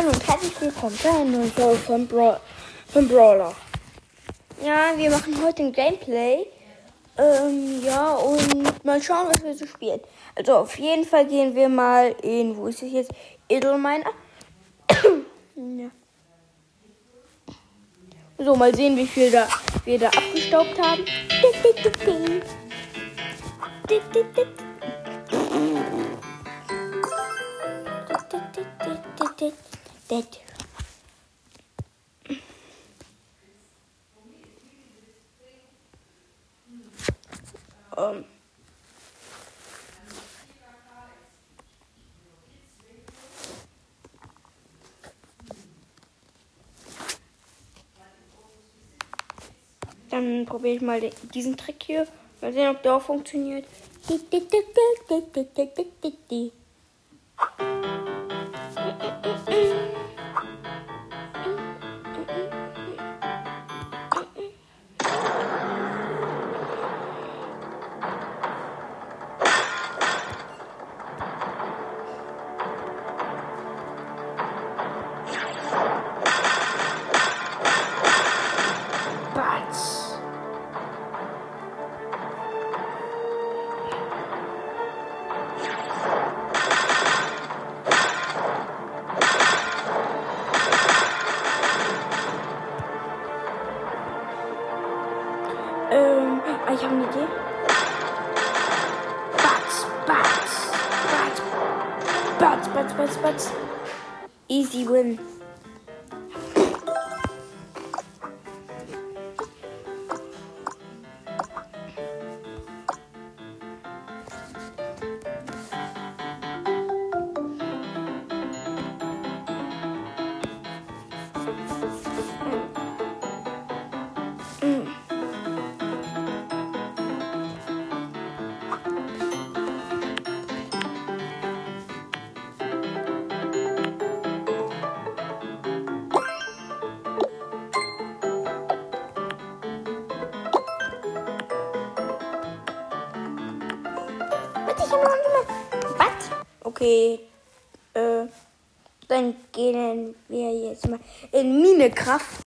Hallo und herzlich willkommen zu einer neuen Folge von, Bra von Brawler. Ja, wir machen heute ein Gameplay. Ähm, ja, und mal schauen, was wir so spielen. Also auf jeden Fall gehen wir mal in, wo ist es jetzt? Edelminer. ja. So, mal sehen, wie viel da, wir da abgestaubt haben. Ähm. Dann probiere ich mal diesen Trick hier. Mal sehen, ob der auch funktioniert. Um, I have an idea. Bats, bats, bats, bats, bats, bats, bats. Easy win. Ich noch jemand. Was? Okay. Äh, dann gehen wir jetzt mal in Minecraft.